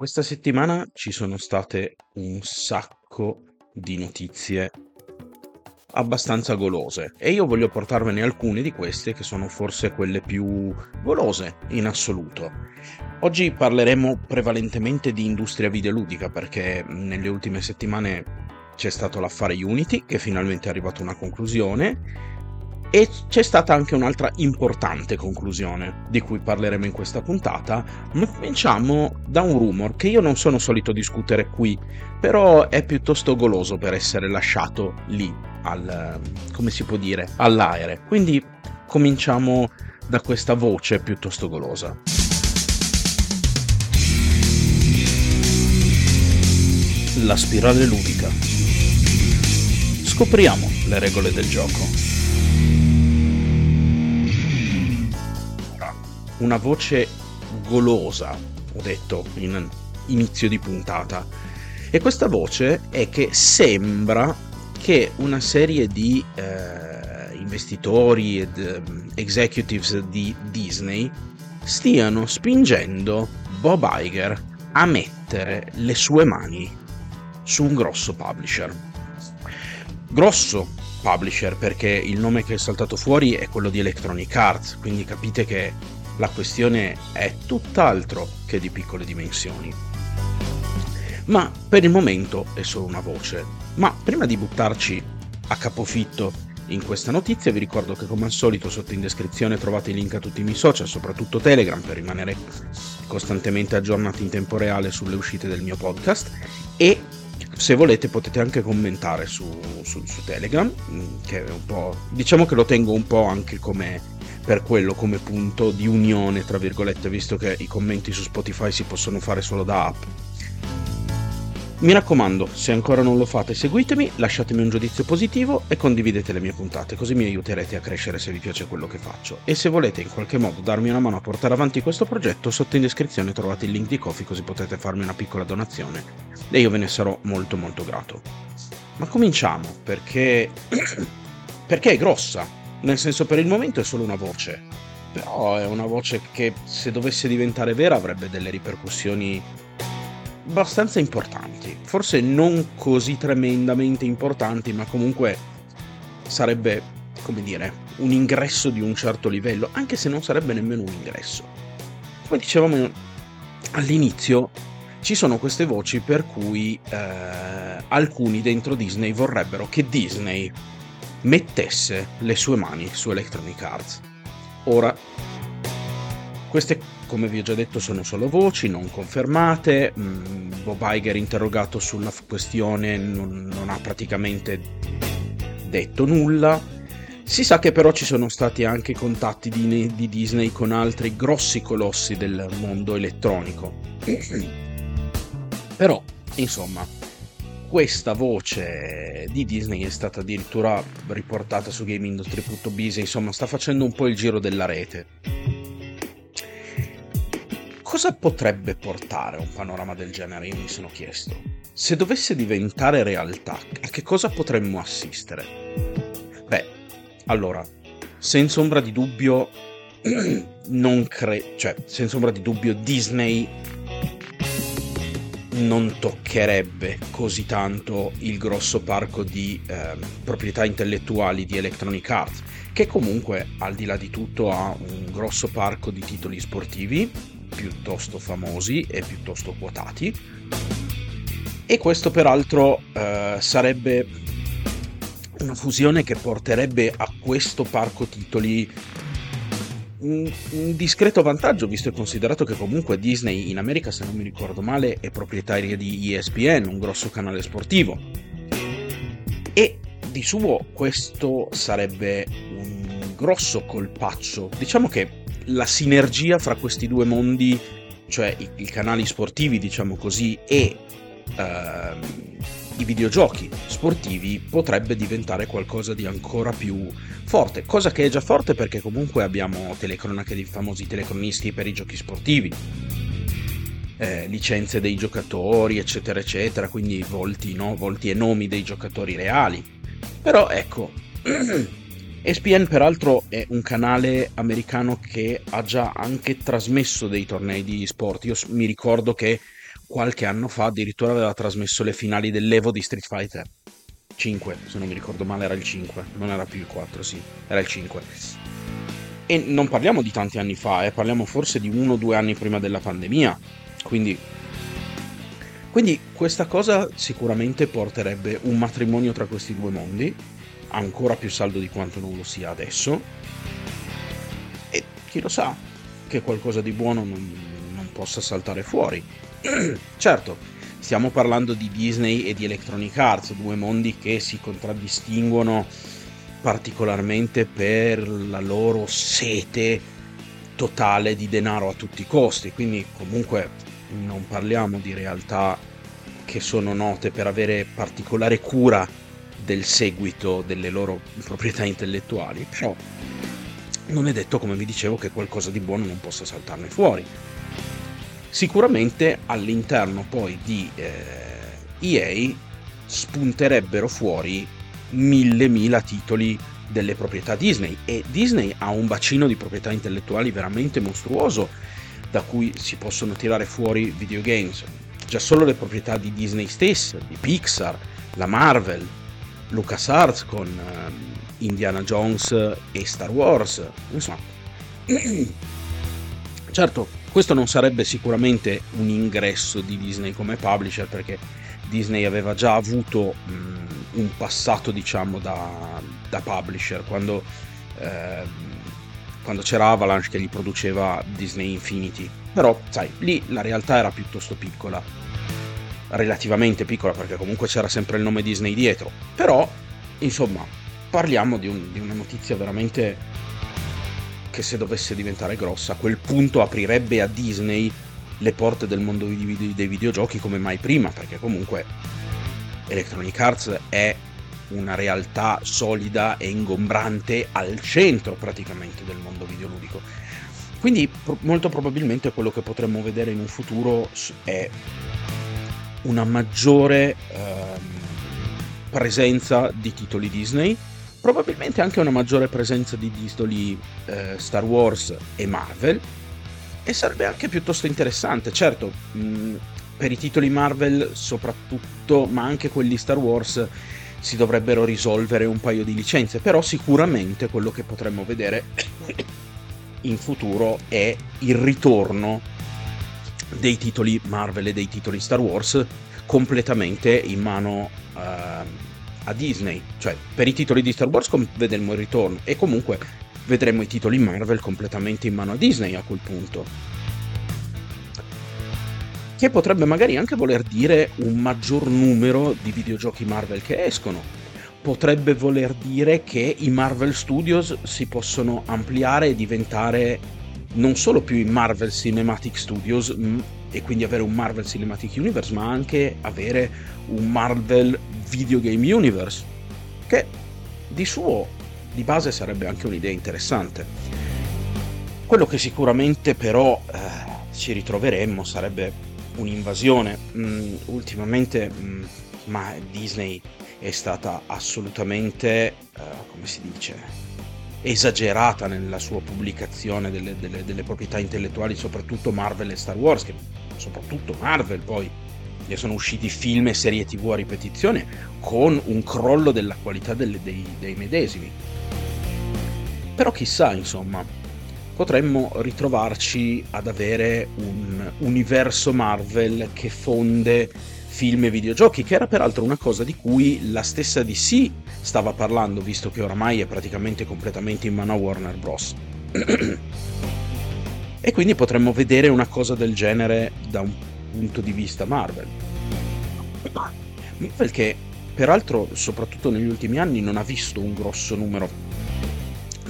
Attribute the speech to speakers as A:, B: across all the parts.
A: Questa settimana ci sono state un sacco di notizie abbastanza golose e io voglio portarvene alcune di queste che sono forse quelle più golose in assoluto. Oggi parleremo prevalentemente di industria videoludica perché nelle ultime settimane c'è stato l'affare Unity che finalmente è arrivato a una conclusione e c'è stata anche un'altra importante conclusione, di cui parleremo in questa puntata, ma cominciamo da un rumor che io non sono solito discutere qui, però è piuttosto goloso per essere lasciato lì, al, come si può dire, all'aere. Quindi cominciamo da questa voce piuttosto golosa. La spirale ludica. Scopriamo le regole del gioco. Una voce golosa, ho detto in inizio di puntata. E questa voce è che sembra che una serie di eh, investitori ed eh, executives di Disney stiano spingendo Bob Iger a mettere le sue mani su un grosso publisher. Grosso publisher perché il nome che è saltato fuori è quello di Electronic Arts, quindi capite che la questione è tutt'altro che di piccole dimensioni. Ma per il momento è solo una voce. Ma prima di buttarci a capofitto in questa notizia vi ricordo che come al solito sotto in descrizione trovate i link a tutti i miei social, soprattutto Telegram per rimanere costantemente aggiornati in tempo reale sulle uscite del mio podcast e se volete potete anche commentare su, su, su Telegram, che è un po', diciamo che lo tengo un po' anche come per quello come punto di unione, tra virgolette, visto che i commenti su Spotify si possono fare solo da app. Mi raccomando, se ancora non lo fate, seguitemi, lasciatemi un giudizio positivo e condividete le mie puntate, così mi aiuterete a crescere se vi piace quello che faccio. E se volete in qualche modo darmi una mano a portare avanti questo progetto, sotto in descrizione trovate il link di Kofi così potete farmi una piccola donazione e io ve ne sarò molto molto grato. Ma cominciamo, perché... perché è grossa, nel senso per il momento è solo una voce, però è una voce che se dovesse diventare vera avrebbe delle ripercussioni abbastanza importanti, forse non così tremendamente importanti, ma comunque sarebbe, come dire, un ingresso di un certo livello, anche se non sarebbe nemmeno un ingresso. Come dicevamo all'inizio, ci sono queste voci per cui eh, alcuni dentro Disney vorrebbero che Disney mettesse le sue mani su Electronic Arts. Ora, queste, come vi ho già detto, sono solo voci non confermate. Mm, Bob Iger, interrogato sulla questione, non, non ha praticamente detto nulla. Si sa che però ci sono stati anche contatti di, di Disney con altri grossi colossi del mondo elettronico. però, insomma, questa voce di Disney è stata addirittura riportata su GameIndustry.biz, insomma sta facendo un po' il giro della rete. Cosa potrebbe portare un panorama del genere? Io mi sono chiesto. Se dovesse diventare realtà, a che cosa potremmo assistere? Beh, allora, senza ombra di dubbio, non credo, cioè, senza ombra di dubbio, Disney non toccherebbe così tanto il grosso parco di eh, proprietà intellettuali di Electronic Arts, che comunque al di là di tutto ha un grosso parco di titoli sportivi piuttosto famosi e piuttosto quotati. E questo peraltro eh, sarebbe una fusione che porterebbe a questo parco titoli un, un, discreto vantaggio, visto e considerato che comunque Disney in America, se non mi ricordo male, è proprietaria di ESPN, un grosso canale sportivo. E di suo questo sarebbe un grosso colpaccio. Diciamo che la sinergia fra questi due mondi, cioè i, i canali sportivi, diciamo così, e uh, i videogiochi sportivi potrebbe diventare qualcosa di ancora più forte, cosa che è già forte perché comunque abbiamo telecronache di famosi telecronisti per i giochi sportivi, eh, licenze dei giocatori, eccetera, eccetera, quindi volti, no? volti e nomi dei giocatori reali. Però ecco, ESPN peraltro è un canale americano che ha già anche trasmesso dei tornei di sport. Io mi ricordo che qualche anno fa addirittura aveva trasmesso le finali dell'Evo di Street Fighter 5, se non mi ricordo male era il 5, non era più il 4, sì, era il 5. E non parliamo di tanti anni fa, eh, parliamo forse di uno o due anni prima della pandemia, quindi quindi questa cosa sicuramente porterebbe un matrimonio tra questi due mondi, ancora più saldo di quanto non lo sia adesso. E chi lo sa che qualcosa di buono non, non possa saltare fuori. certo, stiamo parlando di Disney e di Electronic Arts, due mondi che si contraddistinguono particolarmente per la loro sete totale di denaro a tutti i costi, quindi comunque non parliamo di realtà che sono note per avere particolare cura del seguito delle loro proprietà intellettuali, però non è detto, come vi dicevo, che qualcosa di buono non possa saltarne fuori. Sicuramente all'interno poi di eh, EA spunterebbero fuori mille mila titoli delle proprietà Disney e Disney ha un bacino di proprietà intellettuali veramente mostruoso da cui si possono tirare fuori videogames. Già solo le proprietà di Disney stessa, di Pixar, la Marvel, LucasArts con uh, Indiana Jones e Star Wars, insomma. certo, questo non sarebbe sicuramente un ingresso di Disney come publisher perché Disney aveva già avuto um, un passato diciamo da, da publisher quando eh, quando c'era Avalanche che gli produceva Disney Infinity. Però, sai, lì la realtà era piuttosto piccola. Relativamente piccola, perché comunque c'era sempre il nome Disney dietro. Però, insomma, parliamo di, un, di una notizia veramente che se dovesse diventare grossa, a quel punto aprirebbe a Disney le porte del mondo dei videogiochi come mai prima, perché comunque Electronic Arts è una realtà solida e ingombrante al centro praticamente del mondo videoludico. Quindi pro- molto probabilmente quello che potremmo vedere in un futuro è una maggiore ehm, presenza di titoli Disney, probabilmente anche una maggiore presenza di titoli eh, Star Wars e Marvel, e sarebbe anche piuttosto interessante. Certo, mh, per i titoli Marvel soprattutto, ma anche quelli Star Wars, si dovrebbero risolvere un paio di licenze, però sicuramente quello che potremmo vedere in futuro è il ritorno dei titoli Marvel e dei titoli Star Wars completamente in mano uh, a Disney. Cioè, per i titoli di Star Wars vedremo il ritorno e comunque vedremo i titoli Marvel completamente in mano a Disney a quel punto che potrebbe magari anche voler dire un maggior numero di videogiochi Marvel che escono. Potrebbe voler dire che i Marvel Studios si possono ampliare e diventare non solo più i Marvel Cinematic Studios mm, e quindi avere un Marvel Cinematic Universe, ma anche avere un Marvel Video Game Universe, che di suo, di base, sarebbe anche un'idea interessante. Quello che sicuramente però eh, ci ritroveremmo sarebbe un'invasione. Mm, ultimamente mm, ma Disney è stata assolutamente, uh, come si dice, esagerata nella sua pubblicazione delle, delle, delle, proprietà intellettuali, soprattutto Marvel e Star Wars, che soprattutto Marvel poi ne sono usciti film e serie tv a ripetizione con un crollo della qualità delle, dei, dei medesimi. Però chissà, insomma, potremmo ritrovarci ad avere un universo Marvel che fonde film e videogiochi, che era peraltro una cosa di cui la stessa DC stava parlando, visto che oramai è praticamente completamente in mano a Warner Bros. e quindi potremmo vedere una cosa del genere da un punto di vista Marvel. Marvel che peraltro, soprattutto negli ultimi anni, non ha visto un grosso numero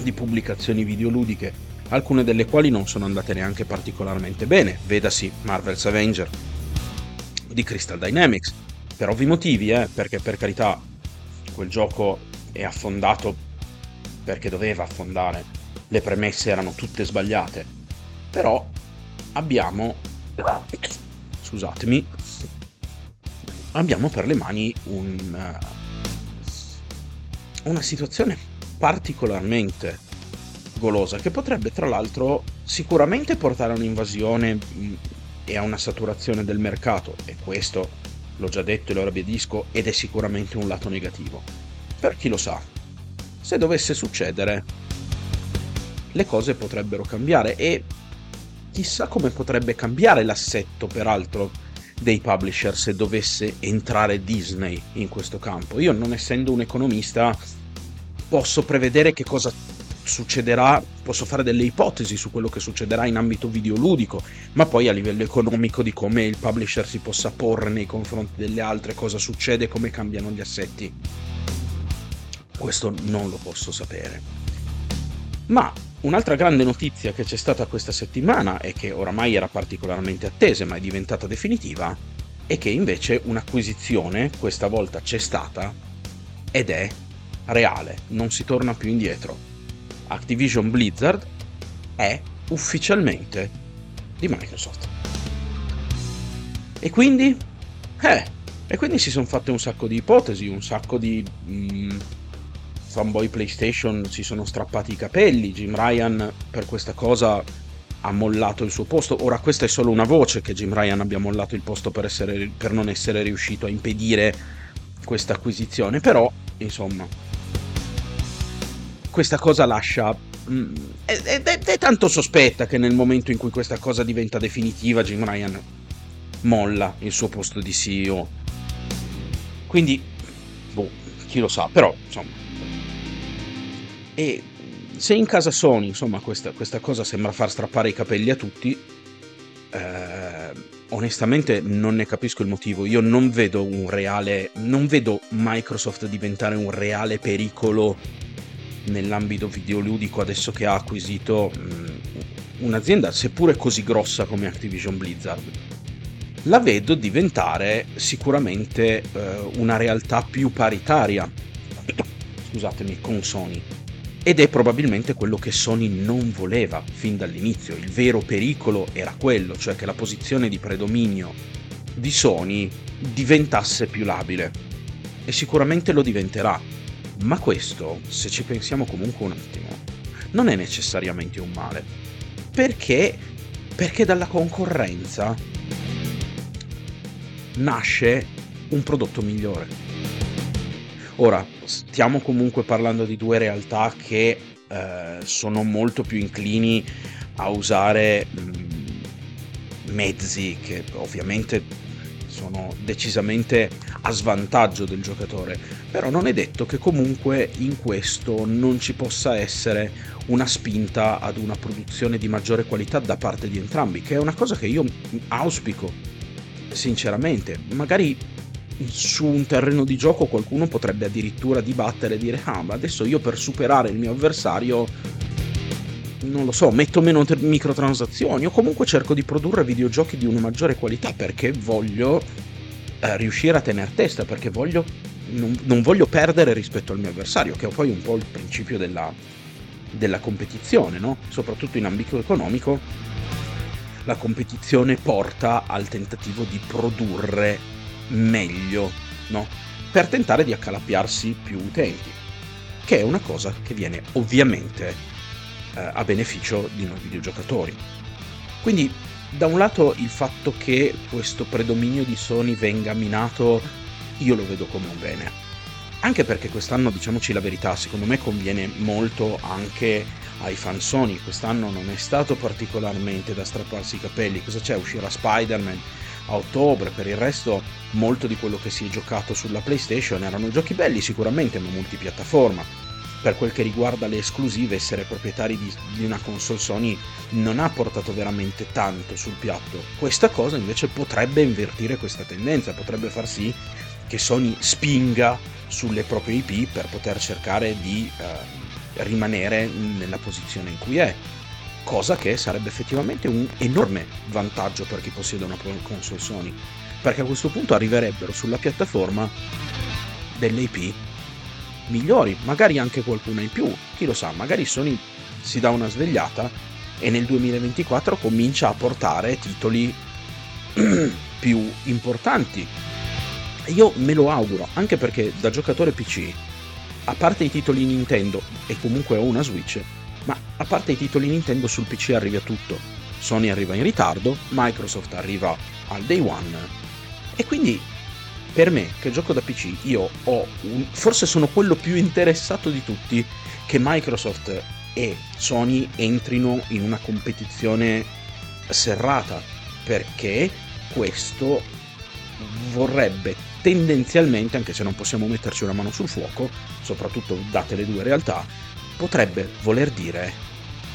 A: di pubblicazioni videoludiche alcune delle quali non sono andate neanche particolarmente bene, vedasi Marvel's Avenger di Crystal Dynamics, per ovvi motivi, eh, perché per carità quel gioco è affondato perché doveva affondare, le premesse erano tutte sbagliate, però abbiamo, scusatemi, abbiamo per le mani un, una situazione particolarmente golosa, che potrebbe tra l'altro sicuramente portare a un'invasione mm, e a una saturazione del mercato, e questo l'ho già detto e lo ribadisco, ed è sicuramente un lato negativo. Per chi lo sa, se dovesse succedere, le cose potrebbero cambiare e chissà come potrebbe cambiare l'assetto, peraltro, dei publisher se dovesse entrare Disney in questo campo. Io, non essendo un economista, posso prevedere che cosa succederà, posso fare delle ipotesi su quello che succederà in ambito videoludico, ma poi a livello economico di come il publisher si possa porre nei confronti delle altre, cosa succede, come cambiano gli assetti. Questo non lo posso sapere. Ma Un'altra grande notizia che c'è stata questa settimana e che oramai era particolarmente attesa ma è diventata definitiva è che invece un'acquisizione questa volta c'è stata ed è reale, non si torna più indietro. Activision Blizzard è ufficialmente di Microsoft. E quindi? Eh, e quindi si sono fatte un sacco di ipotesi, un sacco di... Mm, fanboy PlayStation si sono strappati i capelli, Jim Ryan per questa cosa ha mollato il suo posto. Ora questa è solo una voce che Jim Ryan abbia mollato il posto per, essere, per non essere riuscito a impedire questa acquisizione, però insomma questa cosa lascia... Mm, è, è, è, tanto sospetta che nel momento in cui questa cosa diventa definitiva Jim Ryan molla il suo posto di CEO. Quindi, boh, chi lo sa, però insomma e se in casa Sony, insomma, questa, questa cosa sembra far strappare i capelli a tutti, eh, onestamente non ne capisco il motivo. Io non vedo un reale. Non vedo Microsoft diventare un reale pericolo nell'ambito videoludico adesso che ha acquisito mm, un'azienda, seppure così grossa come Activision Blizzard. La vedo diventare sicuramente eh, una realtà più paritaria. Scusatemi, con Sony ed è probabilmente quello che Sony non voleva fin dall'inizio. Il vero pericolo era quello, cioè che la posizione di predominio di Sony diventasse più labile. E sicuramente lo diventerà. Ma questo, se ci pensiamo comunque un attimo, non è necessariamente un male. Perché? Perché dalla concorrenza nasce un prodotto migliore. Ora, stiamo comunque parlando di due realtà che eh, sono molto più inclini a usare mh, mm, mezzi che ovviamente sono decisamente a svantaggio del giocatore, però non è detto che comunque in questo non ci possa essere una spinta ad una produzione di maggiore qualità da parte di entrambi, che è una cosa che io auspico sinceramente. Magari su un terreno di gioco qualcuno potrebbe addirittura dibattere e dire ah ma adesso io per superare il mio avversario non lo so, metto meno ter- microtransazioni o comunque cerco di produrre videogiochi di una maggiore qualità perché voglio eh, riuscire a tenere testa, perché voglio, non, non, voglio perdere rispetto al mio avversario, che è poi un po' il principio della, della competizione, no? soprattutto in ambito economico. La competizione porta al tentativo di produrre meglio, no? Per tentare di accalappiarsi più utenti, che è una cosa che viene ovviamente eh, a beneficio di noi videogiocatori. Quindi, da un lato, il fatto che questo predominio di Sony venga minato, io lo vedo come un bene. Anche perché quest'anno, diciamoci la verità, secondo me conviene molto anche ai fan Sony. Quest'anno non è stato particolarmente da strapparsi i capelli. Cosa c'è? Uscirà Spider-Man, a ottobre, per il resto molto di quello che si è giocato sulla PlayStation erano giochi belli sicuramente, ma multipiattaforma. Per quel che riguarda le esclusive, essere proprietari di, di una console Sony non ha portato veramente tanto sul piatto. Questa cosa invece potrebbe invertire questa tendenza, potrebbe far sì che Sony spinga sulle proprie IP per poter cercare di eh, rimanere nella posizione in cui è cosa che sarebbe effettivamente un enorme vantaggio per chi possiede una console Sony, perché a questo punto arriverebbero sulla piattaforma delle IP migliori, magari anche qualcuna in più, chi lo sa, magari Sony si dà una svegliata e nel 2024 comincia a portare titoli più importanti. Io me lo auguro, anche perché da giocatore PC, a parte i titoli Nintendo e comunque ho una Switch, ma a parte i titoli Nintendo sul PC arriva tutto. Sony arriva in ritardo, Microsoft arriva al day one e quindi per me che gioco da PC io ho un, forse sono quello più interessato di tutti che Microsoft e Sony entrino in una competizione serrata perché questo vorrebbe tendenzialmente, anche se non possiamo metterci una mano sul fuoco, soprattutto date le due realtà, potrebbe voler dire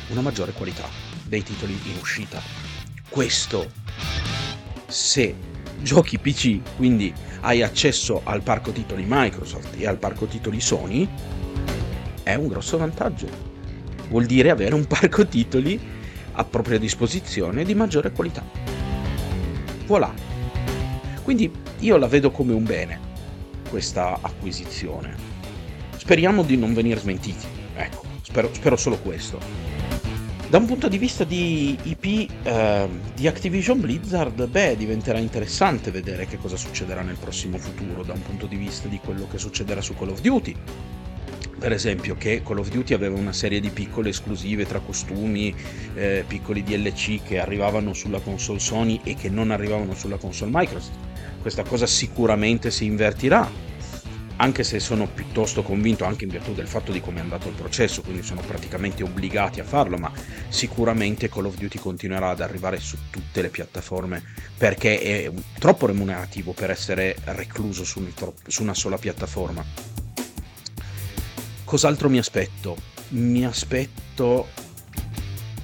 A: una maggiore qualità dei titoli in uscita. Questo, se giochi PC, quindi hai accesso al parco titoli Microsoft e al parco titoli Sony, è un grosso vantaggio. Vuol dire avere un parco titoli a propria disposizione di maggiore qualità. Voilà. Quindi io la vedo come un bene, questa acquisizione. Speriamo di non venire smentiti. Ecco, spero, spero solo questo. Da un punto di vista di IP eh, di Activision Blizzard, beh, diventerà interessante vedere che cosa succederà nel prossimo futuro, da un punto di vista di quello che succederà su Call of Duty. Per esempio, che Call of Duty aveva una serie di piccole esclusive tra costumi, eh, piccoli DLC che arrivavano sulla console Sony e che non arrivavano sulla console Microsoft. Questa cosa sicuramente si invertirà anche se sono piuttosto convinto anche in virtù del fatto di come è andato il processo, quindi sono praticamente obbligati a farlo, ma sicuramente Call of Duty continuerà ad arrivare su tutte le piattaforme perché è troppo remunerativo per essere recluso su, una sola piattaforma. Cos'altro mi aspetto? Mi aspetto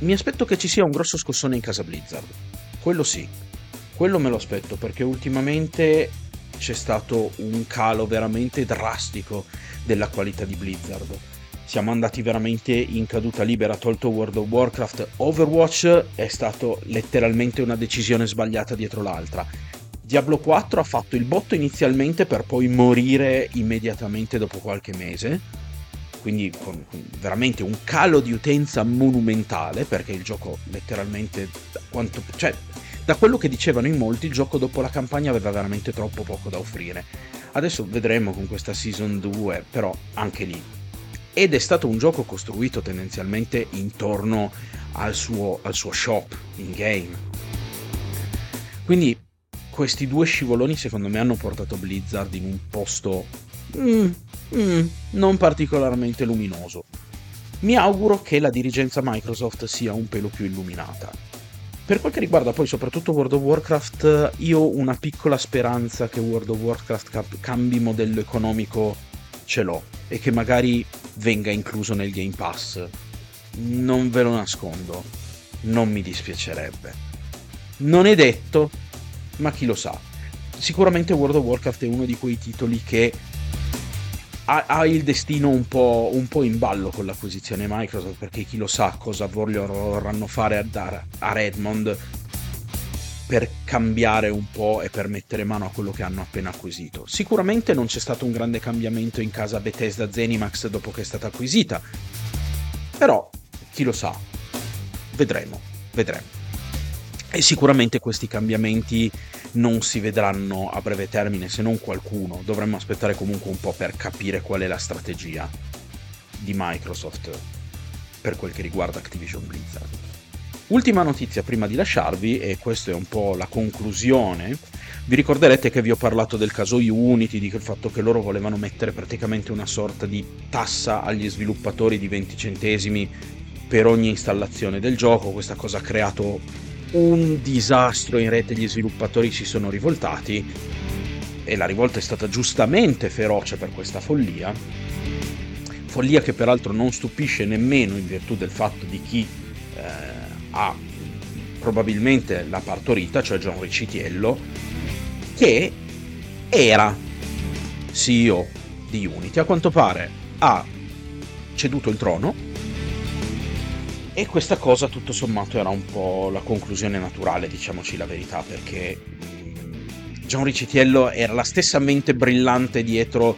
A: mi aspetto che ci sia un grosso scossone in casa Blizzard. Quello sì. Quello me lo aspetto perché ultimamente c'è stato un calo veramente drastico della qualità di Blizzard. Siamo andati veramente in caduta libera, tolto World of Warcraft. Overwatch è stato letteralmente una decisione sbagliata dietro l'altra. Diablo 4 ha fatto il botto inizialmente per poi morire immediatamente dopo qualche mese. Quindi con, con veramente un calo di utenza monumentale perché il gioco letteralmente quanto, cioè, da quello che dicevano in molti, il gioco dopo la campagna aveva veramente troppo poco da offrire. Adesso vedremo con questa Season 2, però anche lì. Ed è stato un gioco costruito tendenzialmente intorno al suo, al suo shop in game. Quindi questi due scivoloni secondo me hanno portato Blizzard in un posto mm, mm, non particolarmente luminoso. Mi auguro che la dirigenza Microsoft sia un pelo più illuminata per quel che riguarda poi soprattutto World of Warcraft, io ho una piccola speranza che World of Warcraft cambi modello economico ce l'ho e che magari venga incluso nel Game Pass. Non ve lo nascondo, non mi dispiacerebbe. Non è detto, ma chi lo sa. Sicuramente World of Warcraft è uno di quei titoli che ha, il destino un po', un po', in ballo con l'acquisizione Microsoft perché chi lo sa cosa vorranno fare a, a Redmond per cambiare un po' e per mettere mano a quello che hanno appena acquisito. Sicuramente non c'è stato un grande cambiamento in casa Bethesda Zenimax dopo che è stata acquisita, però chi lo sa, vedremo, vedremo. E sicuramente questi cambiamenti non si vedranno a breve termine, se non qualcuno. Dovremmo aspettare comunque un po' per capire qual è la strategia di Microsoft per quel che riguarda Activision Blizzard. Ultima notizia prima di lasciarvi, e questa è un po' la conclusione, vi ricorderete che vi ho parlato del caso Unity, di quel fatto che loro volevano mettere praticamente una sorta di tassa agli sviluppatori di 20 centesimi per ogni installazione del gioco, questa cosa ha creato un disastro in rete, gli sviluppatori si sono rivoltati e la rivolta è stata giustamente feroce per questa follia, follia che peraltro non stupisce nemmeno in virtù del fatto di chi eh, ha probabilmente la partorita, cioè John Riccitiello, che era CEO di Unity. A quanto pare ha ceduto il trono e questa cosa tutto sommato era un po' la conclusione naturale, diciamoci la verità, perché John Riccitiello era la stessa mente brillante dietro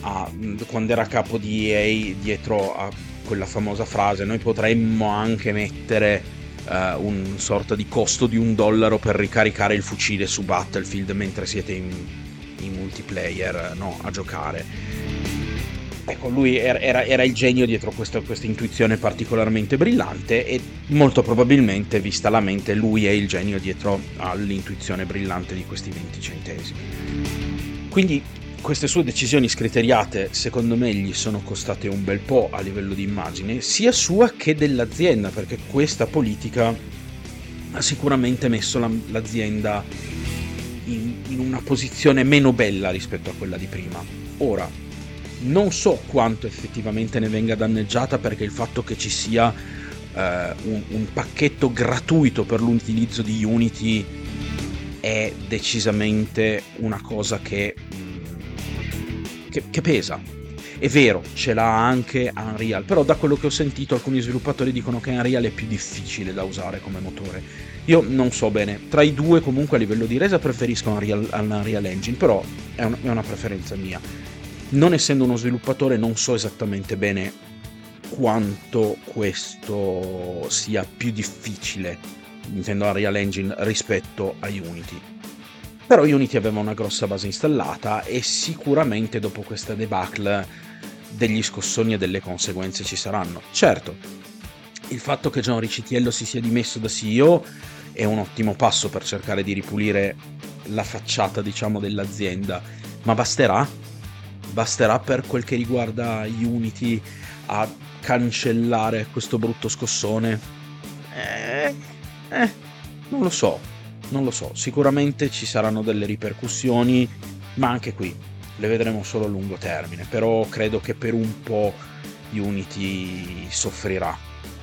A: a quando era capo di EA, dietro a quella famosa frase, noi potremmo anche mettere uh, un sorta di costo di un dollaro per ricaricare il fucile su Battlefield mentre siete in, in multiplayer no, a giocare Ecco, lui era, era, era il genio dietro questa, questa, intuizione particolarmente brillante e molto probabilmente, vista la mente, lui è il genio dietro all'intuizione brillante di questi 20 centesimi. Quindi queste sue decisioni scriteriate, secondo me, gli sono costate un bel po' a livello di immagine, sia sua che dell'azienda, perché questa politica ha sicuramente messo la, l'azienda in, in una posizione meno bella rispetto a quella di prima. Ora, non so quanto effettivamente ne venga danneggiata perché il fatto che ci sia uh, un, un, pacchetto gratuito per l'utilizzo di Unity è decisamente una cosa che, mm, che, che pesa. È vero, ce l'ha anche Unreal, però da quello che ho sentito alcuni sviluppatori dicono che Unreal è più difficile da usare come motore. Io non so bene, tra i due comunque a livello di resa preferisco Unreal, Unreal Engine, però è, un, è una preferenza mia non essendo uno sviluppatore non so esattamente bene quanto questo sia più difficile intendo Unreal Engine rispetto a Unity. Però Unity aveva una grossa base installata e sicuramente dopo questa debacle degli scossoni e delle conseguenze ci saranno. Certo il fatto che John Ricciello si sia dimesso da CEO è un ottimo passo per cercare di ripulire la facciata diciamo dell'azienda ma basterà basterà per quel che riguarda Unity a cancellare questo brutto scossone? Eh, eh, non lo so, non lo so. Sicuramente ci saranno delle ripercussioni, ma anche qui le vedremo solo a lungo termine. Però credo che per un po' Unity soffrirà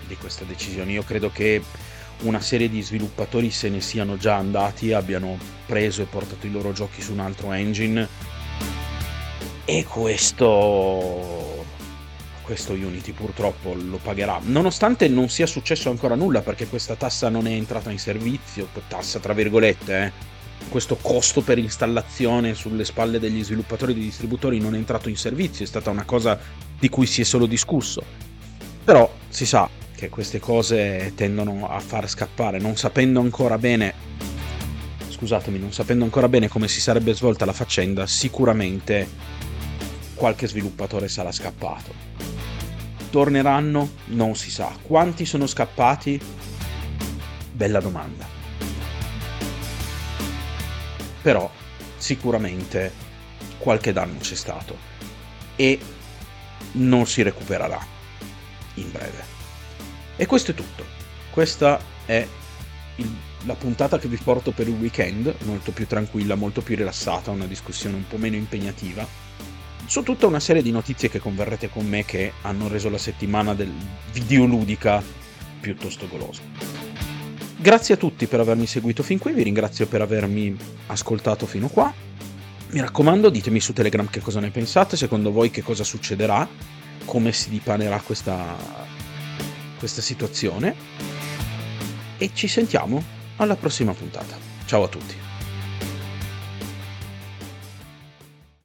A: di questa decisione. Io credo che una serie di sviluppatori se ne siano già andati, abbiano preso e portato i loro giochi su un altro engine e questo questo Unity purtroppo lo pagherà nonostante non sia successo ancora nulla perché questa tassa non è entrata in servizio tassa tra virgolette eh. questo costo per installazione sulle spalle degli sviluppatori e dei distributori non è entrato in servizio è stata una cosa di cui si è solo discusso però si sa che queste cose tendono a far scappare non sapendo ancora bene scusatemi non sapendo ancora bene come si sarebbe svolta la faccenda sicuramente qualche sviluppatore sarà scappato. Torneranno? Non si sa. Quanti sono scappati? Bella domanda. Però sicuramente qualche danno c'è stato e non si recupererà in breve. E questo è tutto. Questa è il, la puntata che vi porto per il weekend, molto più tranquilla, molto più rilassata, una discussione un po' meno impegnativa su tutta una serie di notizie che converrete con me che hanno reso la settimana del videoludica piuttosto golosa. Grazie a tutti per avermi seguito fin qui, vi ringrazio per avermi ascoltato fino qua. Mi raccomando, ditemi su Telegram che cosa ne pensate, secondo voi che cosa succederà, come si dipanerà questa, questa situazione. E ci sentiamo alla prossima puntata. Ciao a tutti.